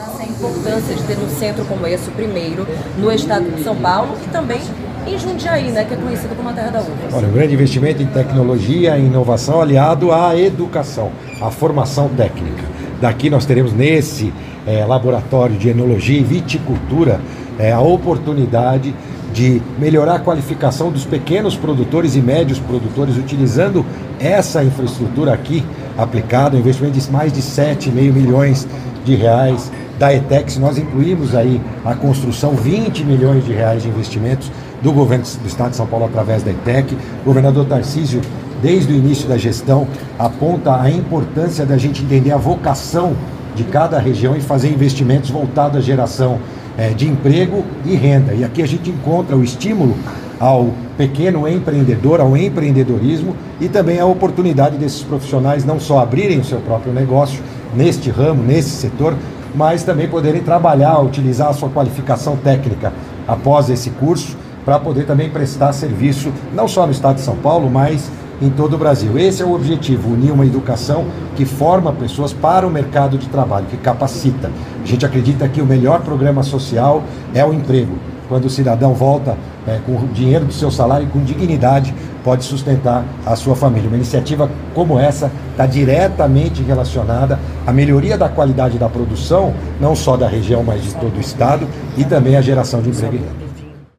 A importância de ter um centro como esse, o primeiro, no estado de São Paulo e também em Jundiaí, né, que é conhecido como a terra da uva. Olha, um grande investimento em tecnologia e inovação aliado à educação, à formação técnica. Daqui nós teremos nesse é, laboratório de enologia e viticultura é, a oportunidade de melhorar a qualificação dos pequenos produtores e médios produtores utilizando essa infraestrutura aqui aplicada, um investimento de mais de 7,5 milhões de reais da ETEX. Nós incluímos aí a construção 20 milhões de reais de investimentos do governo do estado de São Paulo através da ETEC. O governador Tarcísio, desde o início da gestão, aponta a importância da gente entender a vocação de cada região e fazer investimentos voltados à geração é, de emprego e renda. E aqui a gente encontra o estímulo ao pequeno empreendedor, ao empreendedorismo e também a oportunidade desses profissionais não só abrirem o seu próprio negócio neste ramo, nesse setor, mas também poderem trabalhar, utilizar a sua qualificação técnica após esse curso para poder também prestar serviço não só no estado de São Paulo, mas em todo o Brasil. Esse é o objetivo, unir uma educação que forma pessoas para o mercado de trabalho, que capacita. A gente acredita que o melhor programa social é o emprego. Quando o cidadão volta é, com o dinheiro do seu salário e com dignidade, pode sustentar a sua família. Uma iniciativa como essa está diretamente relacionada à melhoria da qualidade da produção, não só da região, mas de todo o estado, e também à geração de emprego.